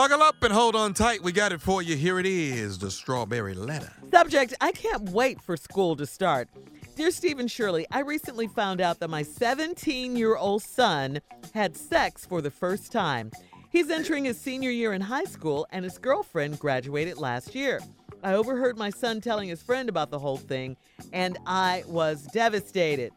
Buckle up and hold on tight. We got it for you. Here it is the strawberry letter. Subject I can't wait for school to start. Dear Steve and Shirley, I recently found out that my 17 year old son had sex for the first time. He's entering his senior year in high school, and his girlfriend graduated last year. I overheard my son telling his friend about the whole thing, and I was devastated.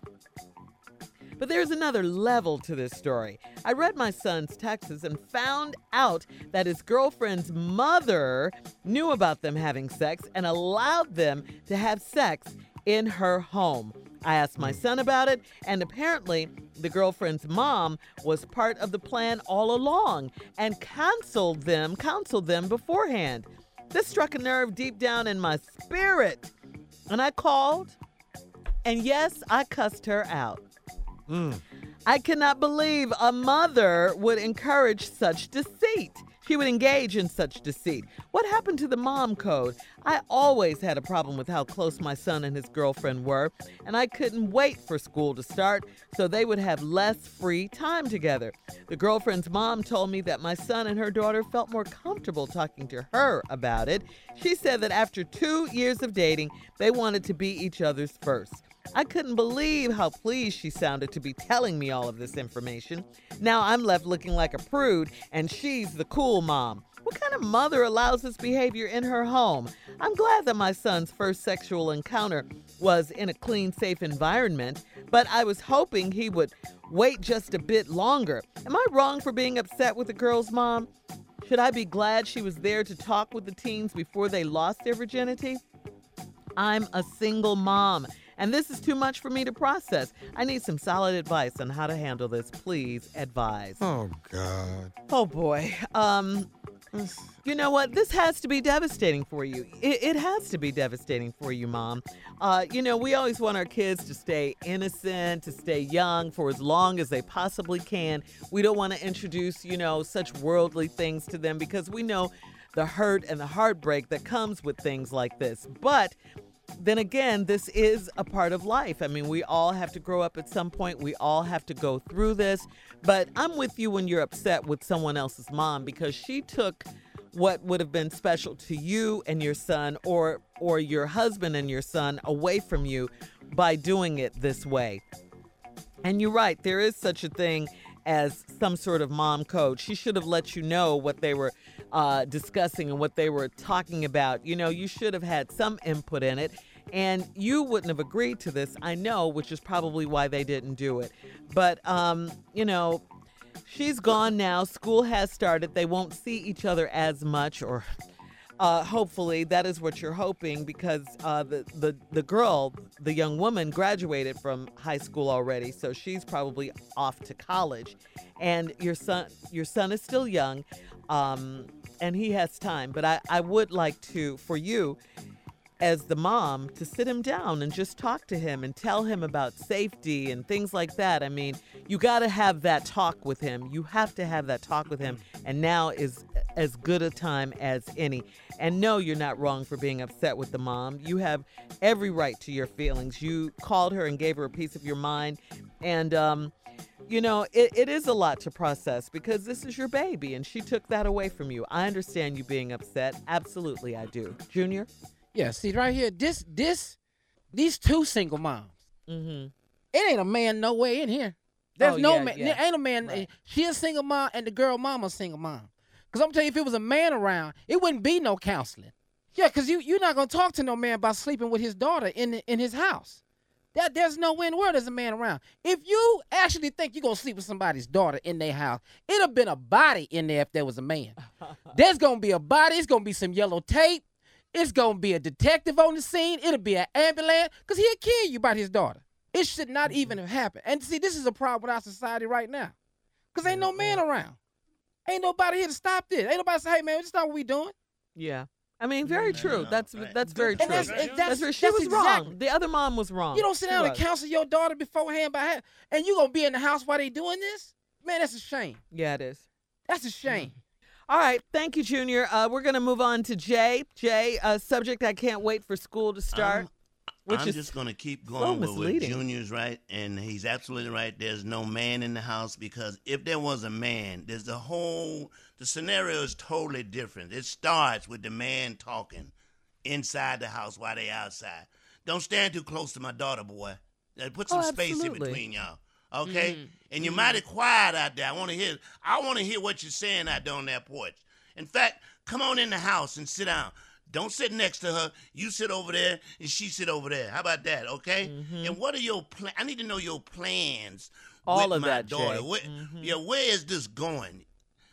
But there's another level to this story. I read my son's texts and found out that his girlfriend's mother knew about them having sex and allowed them to have sex in her home. I asked my son about it, and apparently, the girlfriend's mom was part of the plan all along and counseled them, counseled them beforehand. This struck a nerve deep down in my spirit. And I called, and yes, I cussed her out. Mm. I cannot believe a mother would encourage such deceit. She would engage in such deceit. What happened to the mom code? I always had a problem with how close my son and his girlfriend were, and I couldn't wait for school to start so they would have less free time together. The girlfriend's mom told me that my son and her daughter felt more comfortable talking to her about it. She said that after two years of dating, they wanted to be each other's first. I couldn't believe how pleased she sounded to be telling me all of this information. Now I'm left looking like a prude, and she's the cool mom. What kind of mother allows this behavior in her home? I'm glad that my son's first sexual encounter was in a clean, safe environment, but I was hoping he would wait just a bit longer. Am I wrong for being upset with the girl's mom? Should I be glad she was there to talk with the teens before they lost their virginity? I'm a single mom and this is too much for me to process. I need some solid advice on how to handle this. Please advise. Oh, God. Oh, boy. Um, you know what? This has to be devastating for you. It, it has to be devastating for you, Mom. Uh, you know, we always want our kids to stay innocent, to stay young for as long as they possibly can. We don't want to introduce, you know, such worldly things to them because we know the hurt and the heartbreak that comes with things like this. But then again, this is a part of life. I mean, we all have to grow up at some point. We all have to go through this. But I'm with you when you're upset with someone else's mom because she took what would have been special to you and your son or or your husband and your son away from you by doing it this way. And you're right, there is such a thing as some sort of mom code. She should have let you know what they were uh, discussing and what they were talking about. You know, you should have had some input in it. And you wouldn't have agreed to this, I know, which is probably why they didn't do it. But, um, you know, she's gone now. School has started. They won't see each other as much, or uh, hopefully that is what you're hoping because uh, the, the, the girl, the young woman, graduated from high school already. So she's probably off to college. And your son, your son is still young. Um, and he has time. But I, I would like to, for you, as the mom, to sit him down and just talk to him and tell him about safety and things like that. I mean, you got to have that talk with him. You have to have that talk with him. And now is as good a time as any. And no, you're not wrong for being upset with the mom. You have every right to your feelings. You called her and gave her a piece of your mind. And, um, you know, it, it is a lot to process because this is your baby and she took that away from you. I understand you being upset. Absolutely, I do. Junior? Yeah, see right here, this this these two single moms. Mm-hmm. It ain't a man no way in here. There's Oh, no yeah, man. yeah. There ain't a man. Right. She a single mom, and the girl mama a single mom. Cause I'm telling you, if it was a man around, it wouldn't be no counseling. Yeah, cause you you're not gonna talk to no man about sleeping with his daughter in in his house. That there's no way in the world there's a man around. If you actually think you're gonna sleep with somebody's daughter in their house, it'd have been a body in there if there was a man. There's gonna be a body. It's gonna be some yellow tape. It's gonna be a detective on the scene. It'll be an ambulance because he'll kill you about his daughter. It should not even mm-hmm. have happened. And see, this is a problem with our society right now. Because ain't no man around. Ain't nobody here to stop this. Ain't nobody say, hey man, this is not what we doing. Yeah. I mean, very true. That's that's very And true. that's- and that's- very, she that's was exact- wrong. The other mom was wrong. You don't sit She down and counsel your daughter beforehand by hand, and you gonna be in the house while they doing this? Man, that's a shame. Yeah, it is. That's a shame. All right, thank you, Junior. Uh, we're gonna move on to Jay. Jay, a subject I can't wait for school to start. Which I'm is just going to keep so going with what. Junior's right, and he's absolutely right. There's no man in the house because if there was a man, there's the whole the scenario is totally different. It starts with the man talking inside the house while they outside. Don't stand too close to my daughter, boy. Uh, Put some Oh, space in between y'all. Okay? And you're mighty quiet out there. I want to hear I want to hear what you're saying out there on that porch. In fact, come on in the house and sit down. Don't sit next to her. You sit over there and she sit over there. How about that? Okay. Mm-hmm. And what are your plans? I need to know your plans. All with of my that, daughter. Where, mm-hmm. Yeah, where is this going?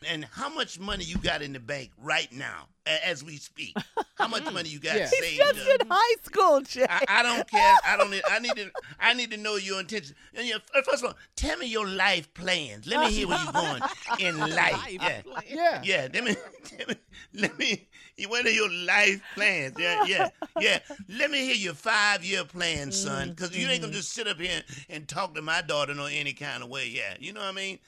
And how much money you got in the bank right now, as we speak? How much money you got Yeah. saved? He's just up? in high school, Jay. I, I don't care. I don't. Need, I need to. I need to know your intentions. And first of all, tell me your life plans. Let me hear where you're going in life. life Yeah, Yeah. yeah. Let me. Let me. Let me what are your life plans? Yeah, yeah, yeah. Let me hear your five year plan, son. Because you ain't gonna mm-hmm. just sit up here and talk to my daughter no any kind of way. Yeah, you know what I mean.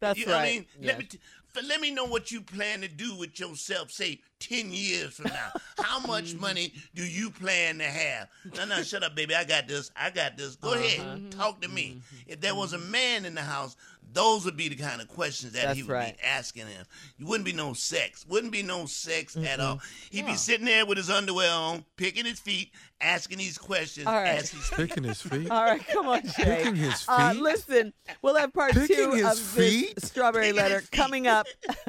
That's you know what I right. mean? Let me t- f- let me know what you plan to do with yourself, say ten years from now. How much mm-hmm. money do you plan to have? No, no, shut up, baby. I got this. I got this. Go uh-huh. ahead, mm-hmm. talk to me. Mm-hmm. If there was a man in the house, those would be the kind of questions that he would right. be asking him. You wouldn't be no sex. Wouldn't be no sex at all. He'd be sitting there with his underwear on, picking his feet, asking these questions All right. as he's Picking his feet. All right, come on, Jay. Picking his Uh, feet? listen, we'll have part Picking two his of feet? this strawberry Picking letter coming up.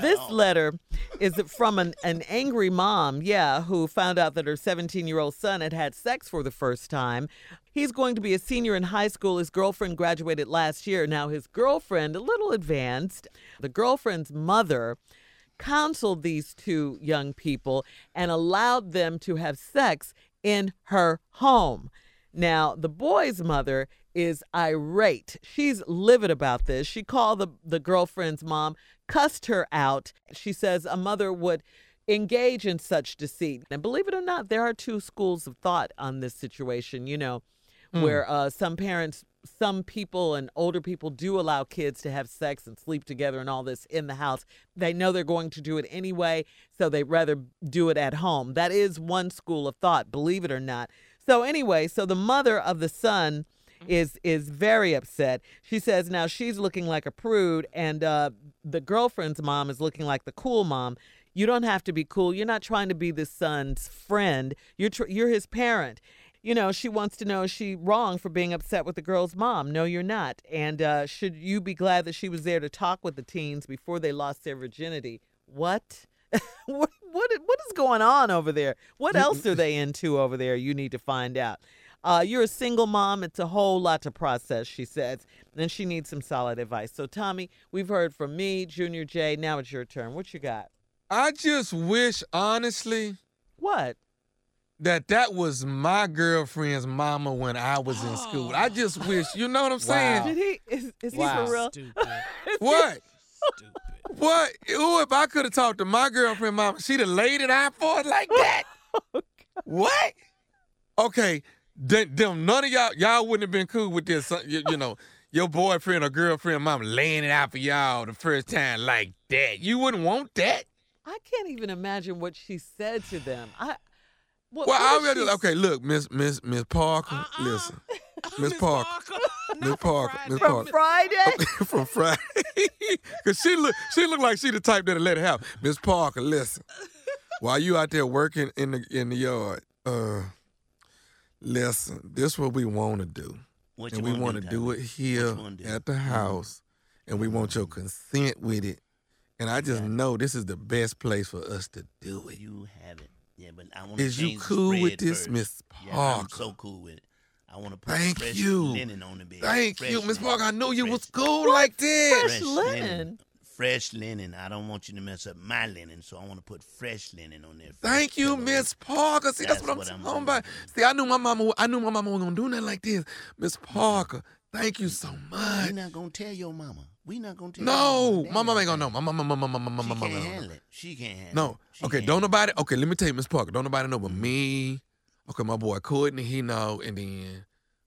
This letter is from an, an angry mom, yeah, who found out that her 17 year old son had had sex for the first time. He's going to be a senior in high school. His girlfriend graduated last year. Now, his girlfriend, a little advanced, the girlfriend's mother counseled these two young people and allowed them to have sex in her home. Now, the boy's mother is irate. She's livid about this. She called the, the girlfriend's mom, cussed her out. She says a mother would engage in such deceit. And believe it or not, there are two schools of thought on this situation, you know, where uh, some parents, some people, and older people do allow kids to have sex and sleep together and all this in the house. They know they're going to do it anyway, so they'd rather do it at home. That is one school of thought, believe it or not. So, anyway, so the mother of the son is is very upset. She says now she's looking like a prude, and uh, the girlfriend's mom is looking like the cool mom. You don't have to be cool. You're not trying to be the son's friend. You're tr- you're his parent. You know, she wants to know is she wrong for being upset with the girl's mom. No, you're not. And uh, should you be glad that she was there to talk with the teens before they lost their virginity? What? what what what is going on over there? What else are they into over there? You need to find out. Uh, you're a single mom. It's a whole lot to process, she says. And she needs some solid advice. So, Tommy, we've heard from me, Junior J. Now it's your turn. What you got? I just wish, honestly, What? that that was my girlfriend's mama when I was in school. I just wish, you know what I'm saying? Wow. Did he? Is, is Wow. he for real? Stupid. What? Stupid. What? Ooh, if I could have talked to my girlfriend mama, she'd have laid it out for us like that. what? Okay, then, them none of y'all y'all wouldn't have been cool with this. uh, You, you know, your boyfriend or girlfriend mama laying it out for y'all the first time like that. You wouldn't want that. I can't even imagine what she said to them. I. What, Well, what I did already she okay. Look, Miss Miss Miss Parker, Uh-uh. listen, Miss Parker, Miss Parker, Miss Friday. From Friday? from Friday, cause she look she look like she the type that'll let it happen. Miss Parker, listen, while you out there working in the in the yard, uh, listen, this what we want to do, What and you we wanna do, do it here What you wanna do? at the mm-hmm. house, and we want your consent with it. And I just know this is the best place for us to do it. You have it. Yeah, but I want to Is you change the cool with spread this, first. Miss Yeah, I'm so cool with it. I want to put Thank fresh you. linen on the bed. Thank Fresh you, Miss linen. Parker. I knew you was Fresh- cool like this. Fresh linen. Fresh linen. I don't want you to mess up my linen, so I want to put fresh linen on there. Thank you. Miss Parker. See, that's, That's what I'm what I'm talking about. See, I knew my mama. I knew my mama wasn't gonna do nothing like this. Miss Parker, thank you so much. We much. not gonna tell your mama. We not gonna tell. No, your my mama ain't gonna know. My mama, my mama, my mama, She can't mama. handle it. She can't handle No. it. She Okay, don't nobody. Okay, let me tell you, Miss Parker. Don't nobody know but mm-hmm. me. Okay, my boy Courtney, he know, and then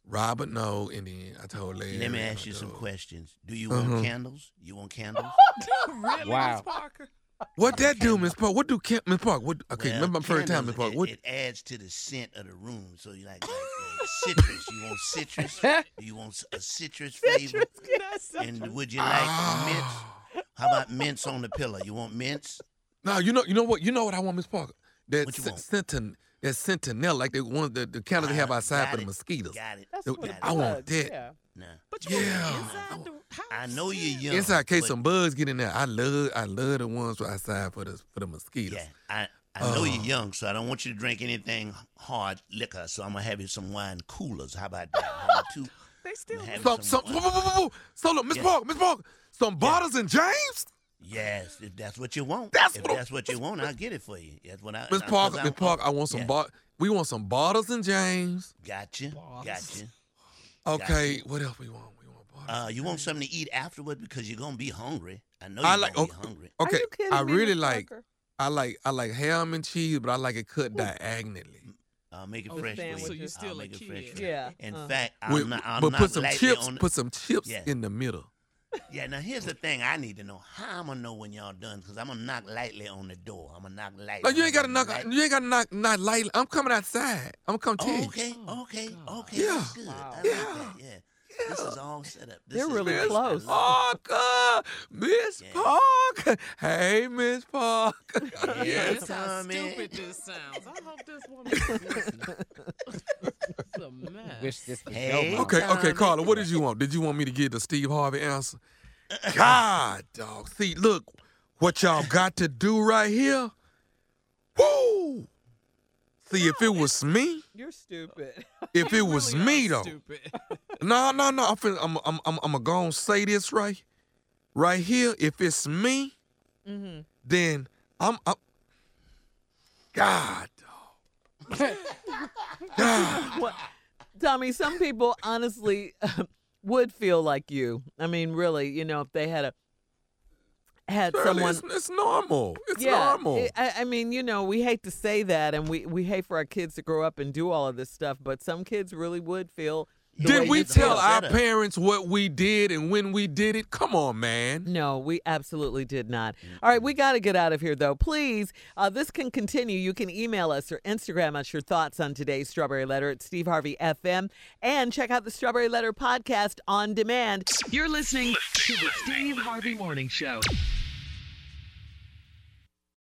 Robert no. and then I told Larry. Let me ask I you some questions. Do you Uh-huh. want candles? You want candles? really, Wow. Miss Parker? What that do, Miss Park? What do Kent, Miss Park? What? Okay, Well, remember my first time, Miss candles, Park. it, What? it adds to the scent of the room. So you like, like uh, citrus. You want citrus? you want a citrus flavor? And would you like Ah. mints? How about mints on the pillow? You want mints? No, you know, you know what? You know what I want, Miss Parker. That What you sen- want? sentin, that citronella, like they one the, the counter they have Ah, outside for the it, mosquitoes. Got it. That's I what it want that. Yeah. Nah. But you Yeah. want inside the house. I know you're young. Inside case but- some bugs get in there. I love I love the ones outside for the for the mosquitoes. Yeah, I, I know you're young, so I don't want you to drink anything hard liquor. So I'm gonna have you some wine coolers. How about that? How about two? They still I'm So so some whoa, whoa, whoa, whoa. so look, Miss Yeah. Parker, Miss Parker, some Bartles and Jaymes. Yes, if that's what you want. That's if what- that's what you want, I'll get it for you. That's what I. Miss I- Parker, Miss Parker, I want some yeah. bot. We want some Bartles and Jaymes. Gotcha. Gotcha. Okay, what else we want? We want bottles. Uh, you want something to eat afterward because you're gonna be hungry. I know you're like- gonna be hungry. okay, Are you kidding I me, really like Parker? I like I like ham and cheese, but I like it cut diagonally. I'll make it Oh, fresh for you. sandwiches. So you I'll still a make it kid. fresh. Yeah. In uh. fact, I'm With- not. I'm but not put some chips, on the- put some chips Yeah. in the middle. Yeah, now here's the thing I need to know. How I'm gonna know when y'all done? Because I'm gonna knock lightly on the door. I'm gonna knock lightly. No, you ain't gotta knock. Light- You ain't gotta knock. Not lightly. I'm coming outside. I'm coming to Oh, you. okay, oh, okay, okay. Yeah. That's good. I like Yeah. that. Yeah. This is all set up. This They're is really good. Close. love it. Parker, Miss Yeah. Parker. Hey, Miss Parker. Yeah. yes. That's how Tommy. stupid this sounds. I hope this woman is listening. it's a mess. Wish this was Hey. your. Okay, okay, Tommy. Carla. What did you want? Did you want me to get the Steve Harvey answer? God, dog. See, look, what y'all got to do right here. Woo! See, if it was me, You're stupid. if it was Really me though, Stupid. No, no, no. I'm finna, I'm I'm I'm I'm gonna go and say this right, right here. If it's me, hmm then I'm, I'm God, dog. God. Well, Tommy, some people honestly would feel like you. I mean, really, you know, if they had a had Shirley, someone. it's, it's normal. It's yeah, normal. I, I mean, you know, we hate to say that, and we we hate for our kids to grow up and do all of this stuff, but some kids really would feel. The way Did we tell our parents what we did and when we did it? Come on, man. No, we absolutely did not. All right, we got to get out of here, though. Please, uh, this can continue. You can email us or Instagram us your thoughts on today's Strawberry Letter at Steve Harvey FM and check out the Strawberry Letter podcast on demand. You're listening to the Steve Harvey Morning Show.